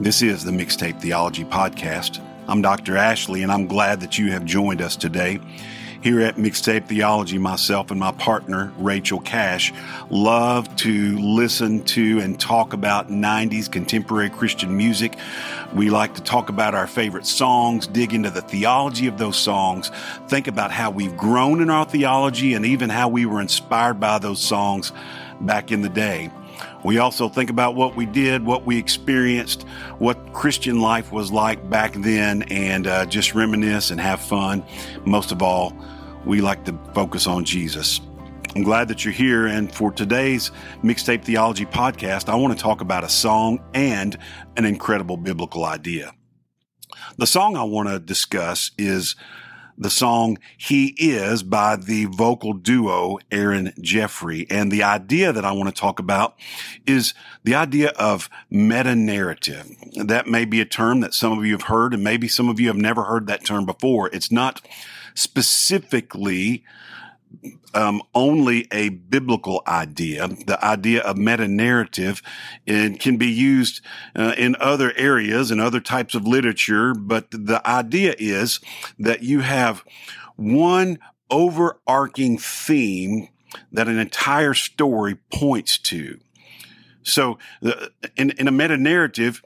This is the Mixtape Theology Podcast. I'm Dr. Ashley, and I'm glad that you have joined us today. Here at Mixtape Theology, myself and my partner, Rachel Cash, love to listen to and talk about 90s contemporary Christian music. We like to talk about our favorite songs, dig into the theology of those songs, think about how we've grown in our theology, and even how we were inspired by those songs back in the day. We also think about what we did, what we experienced, what Christian life was like back then, and uh, just reminisce and have fun. Most of all, we like to focus on Jesus. I'm glad that you're here. And for today's Mixtape Theology podcast, I want to talk about a song and an incredible biblical idea. The song I want to discuss is the song He Is by the vocal duo Aaron Jeoffrey. And the idea that I want to talk about is the idea of meta narrative. That may be a term that some of you have heard and maybe some of you have never heard that term before. It's not specifically um, only a biblical idea. The idea of meta narrative it can be used uh, in other areas and other types of literature, but the idea is that you have one overarching theme that an entire story points to. So, in, in a meta narrative,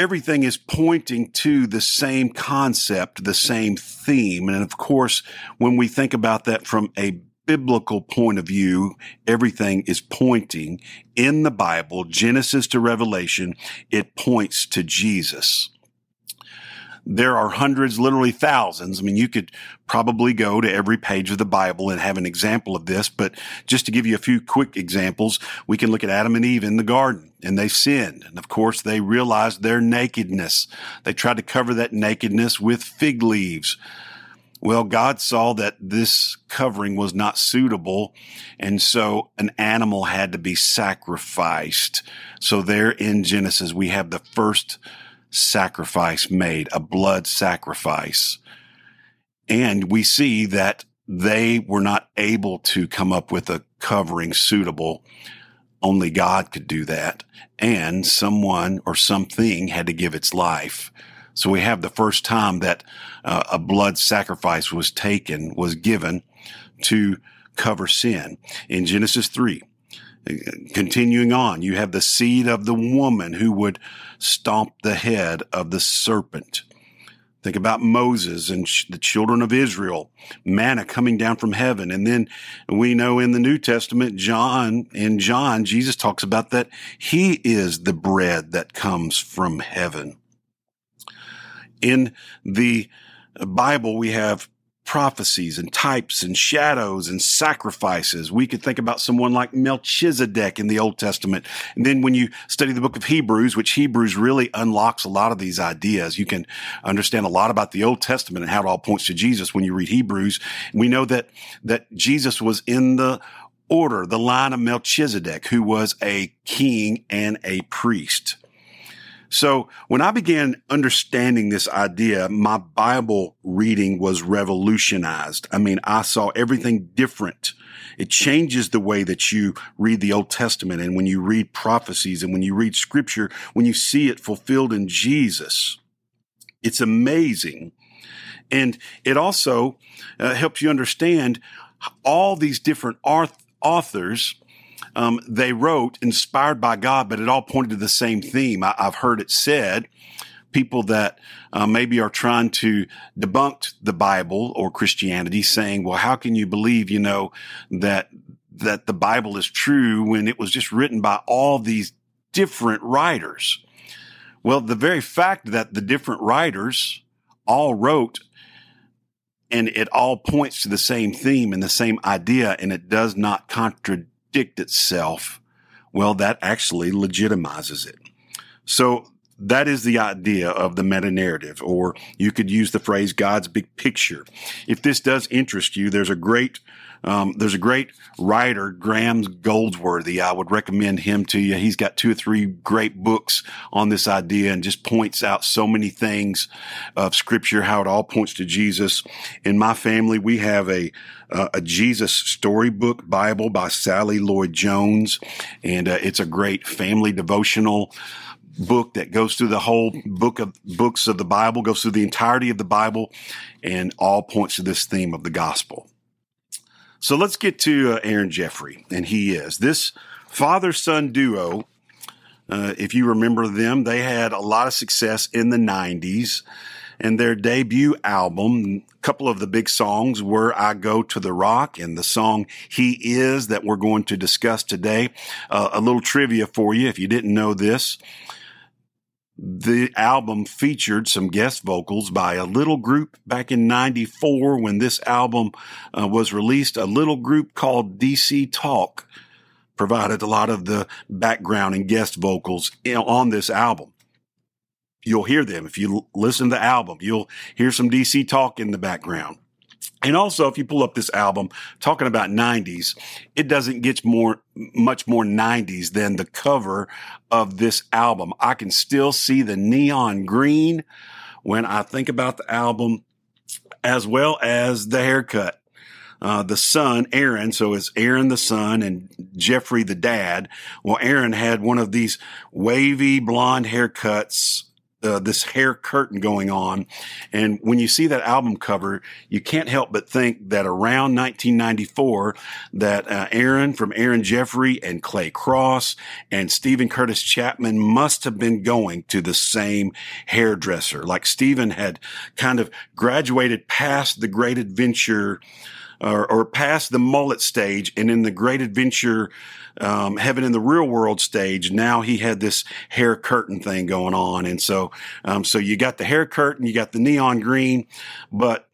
everything is pointing to the same concept, the same theme. And of course, when we think about that from a biblical point of view, everything is pointing in the Bible, Genesis to Revelation, it points to Jesus there are hundreds, literally thousands. I mean, you could probably go to every page of the Bible and have an example of this, but just to give you a few quick examples, we can look at Adam and Eve in the garden and they sinned. And of course, they realized their nakedness. They tried to cover that nakedness with fig leaves. Well, God saw that this covering was not suitable. And so an animal had to be sacrificed. So there in Genesis, we have the first sacrifice made, a blood sacrifice. And we see that they were not able to come up with a covering suitable. Only God could do that. And someone or something had to give its life. So we have the first time that uh, a blood sacrifice was taken, was given to cover sin. In Genesis 3, Continuing on, you have the seed of the woman who would stomp the head of the serpent. Think about Moses and the children of Israel, manna coming down from heaven. And then we know in the New Testament, John, in John, Jesus talks about that he is the bread that comes from heaven. In the Bible, we have prophecies and types and shadows and sacrifices. We could think about someone like Melchizedek in the Old Testament. And then when you study the book of Hebrews, which Hebrews really unlocks a lot of these ideas, you can understand a lot about the Old Testament and how it all points to Jesus when you read Hebrews. We know that, that Jesus was in the order, the line of Melchizedek, who was a king and a priest. So when I began understanding this idea, my Bible reading was revolutionized. I mean, I saw everything different. It changes the way that you read the Old Testament and when you read prophecies and when you read scripture, when you see it fulfilled in Jesus. It's amazing. And it also uh, helps you understand all these different authors um, they wrote inspired by God, but it all pointed to the same theme. I, have heard it said people that uh, maybe are trying to debunk the Bible or Christianity, saying, "Well, how can you believe, you know, that that the Bible is true when it was just written by all these different writers?" Well, the very fact that the different writers all wrote and it all points to the same theme and the same idea and it does not contradict itself, well, that actually legitimizes it. So that is the idea of the meta narrative, or you could use the phrase God's big picture. If this does interest you, there's a great um, there's a great writer, Graham Goldsworthy. I would recommend him to you. He's got two or three great books on this idea and just points out so many things of scripture, how it all points to Jesus. In my family, we have a, uh, a Jesus storybook Bible by Sally Lloyd Jones. And uh, it's a great family devotional book that goes through the whole book of books of the Bible, goes through the entirety of the Bible, and all points to this theme of the gospel. So let's get to uh, Aaron Jeoffrey, and he is this father son duo. Uh, if you remember them, they had a lot of success in the 90s. And their debut album, a couple of the big songs were I Go to the Rock and the song He Is that we're going to discuss today. Uh, a little trivia for you if you didn't know this the album featured some guest vocals by a little group back in 94 when this album uh, was released. A little group called DC Talk provided a lot of the background and guest vocals on this album. You'll hear them. If you listen to the album, you'll hear some DC Talk in the background. And also, if you pull up this album talking about 90s, it doesn't get more, much more 90s than the cover of this album. I can still see the neon green when I think about the album, as well as the haircut. Uh, the son, Aaron, so it's Aaron the son and Jeoffrey the dad. Well, Aaron had one of these wavy blonde haircuts uh, this hair curtain going on. And when you see that album cover, you can't help but think that around 1994, that uh, Aaron from Aaron Jeoffrey and Clay Cross and Steven Curtis Chapman must have been going to the same hairdresser. Like Steven had kind of graduated past the great adventure or, or past the mullet stage and in the great adventure um, heaven in the real world stage, now he had this hair curtain thing going on. And so, um, so you got the hair curtain, you got the neon green, but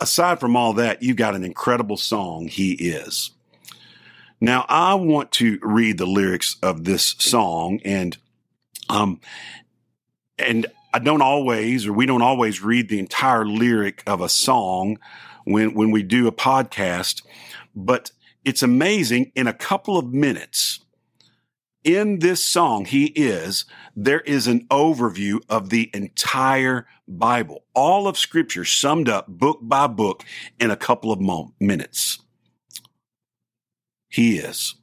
aside from all that, you've got an incredible song. He is. Now I want to read the lyrics of this song and, um, and I don't always, or we don't always read the entire lyric of a song when, when we do a podcast, but it's amazing in a couple of minutes in this song, he is, there is an overview of the entire Bible, all of scripture summed up book by book in a couple of minutes. He is.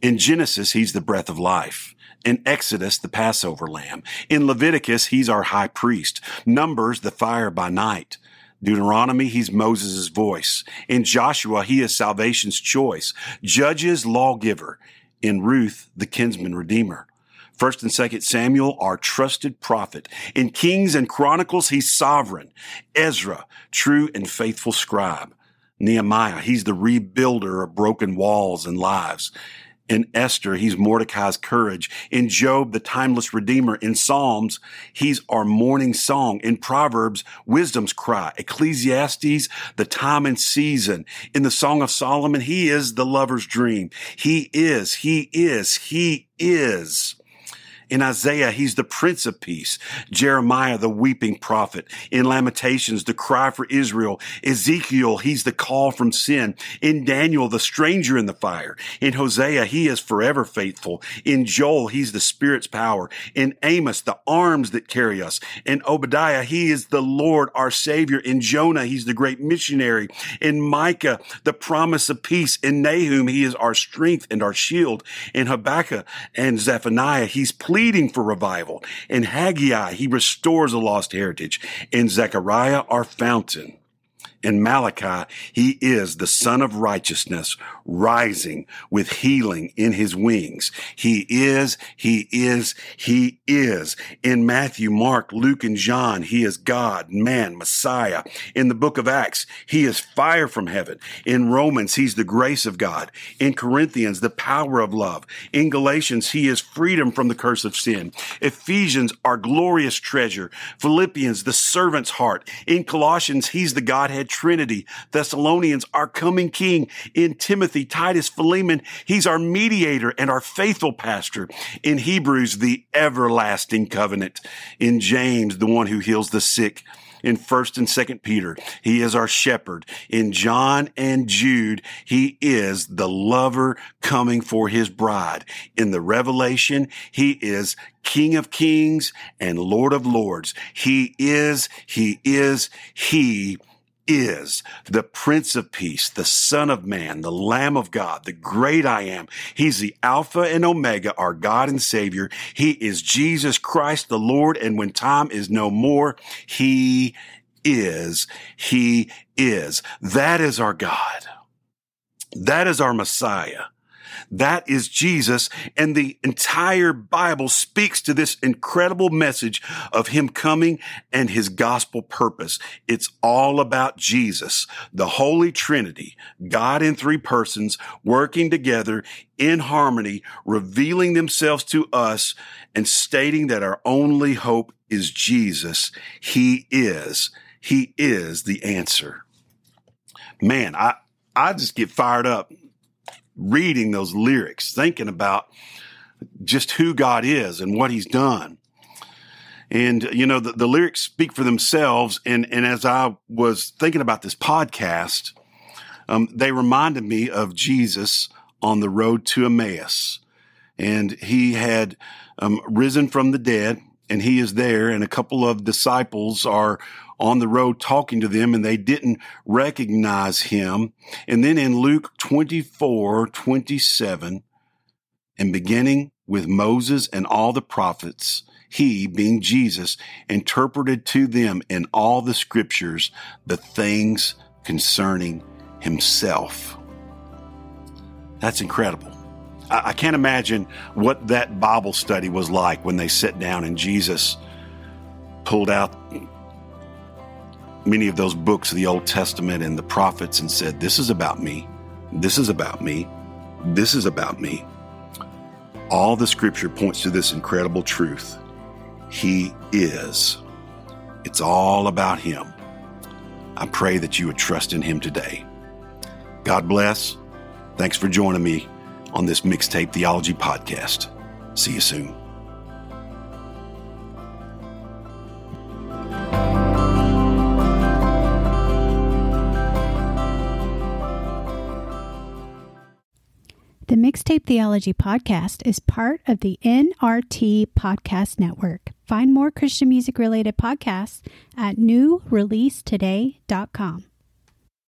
In Genesis, he's the breath of life. In Exodus, the Passover lamb. In Leviticus, he's our high priest. Numbers, the fire by night. Deuteronomy, he's Moses' voice. In Joshua, he is salvation's choice. Judges, lawgiver. In Ruth, the kinsman redeemer. First and second Samuel, our trusted prophet. In Kings and Chronicles, he's sovereign. Ezra, true and faithful scribe. Nehemiah, he's the rebuilder of broken walls and lives. In Esther, he's Mordecai's courage. In Job, the timeless redeemer. In Psalms, he's our morning song. In Proverbs, wisdom's cry. Ecclesiastes, the time and season. In the Song of Solomon, he is the lover's dream. He is, he is, he is. In Isaiah, he's the Prince of Peace. Jeremiah, the weeping prophet. In Lamentations, the cry for Israel. Ezekiel, he's the call from sin. In Daniel, the stranger in the fire. In Hosea, he is forever faithful. In Joel, he's the Spirit's power. In Amos, the arms that carry us. In Obadiah, he is the Lord, our Savior. In Jonah, he's the great missionary. In Micah, the promise of peace. In Nahum, he is our strength and our shield. In Habakkuk and Zephaniah, he's pleased pleading for revival. In Haggai, he restores a lost heritage. In Zechariah, our fountain. In Malachi, he is the Sun of righteousness rising with healing in his wings. He is, he is, he is. In Matthew, Mark, Luke, and John, he is God, man, Messiah. In the book of Acts, he is fire from heaven. In Romans, he's the grace of God. In Corinthians, the power of love. In Galatians, he is freedom from the curse of sin. Ephesians, our glorious treasure. Philippians, the servant's heart. In Colossians, he's the Godhead Trinity. Thessalonians, our coming King. In Timothy, Titus, Philemon, he's our mediator and our faithful pastor. In Hebrews, the everlasting covenant. In James, the one who heals the sick in first and second Peter. He is our shepherd. In John and Jude, he is the lover coming for his bride. In the Revelation, he is King of kings and Lord of lords. He is, he is, he is the Prince of Peace, the Son of Man, the Lamb of God, the great I am. He's the Alpha and Omega, our God and Savior. He is Jesus Christ, the Lord. And when time is no more, He is, He is. That is our God. That is our Messiah. That is Jesus. And the entire Bible speaks to this incredible message of him coming and his gospel purpose. It's all about Jesus, the Holy Trinity, God in three persons working together in harmony, revealing themselves to us and stating that our only hope is Jesus. He is, he is the answer. Man, I, I just get fired up reading those lyrics, thinking about just who God is and what he's done. And, you know, the, the, lyrics speak for themselves. And, and as I was thinking about this podcast, um, they reminded me of Jesus on the road to Emmaus. And he had um, risen from the dead and he is there and a couple of disciples are on the road talking to them and they didn't recognize him. And then in Luke 24, 27, and beginning with Moses and all the prophets, he, being Jesus, interpreted to them in all the scriptures the things concerning himself. That's incredible. I, can't imagine what that Bible study was like when they sat down and Jesus pulled out many of those books of the Old Testament and the prophets and said, This is about me. This is about me. This is about me. All the scripture points to this incredible truth. He is. It's all about Him. I pray that you would trust in Him today. God bless. Thanks for joining me on this Mixtape Theology podcast. See you soon. The Mixtape Theology Podcast is part of the NRT Podcast Network. Find more Christian music related podcasts at newreleasetoday.com.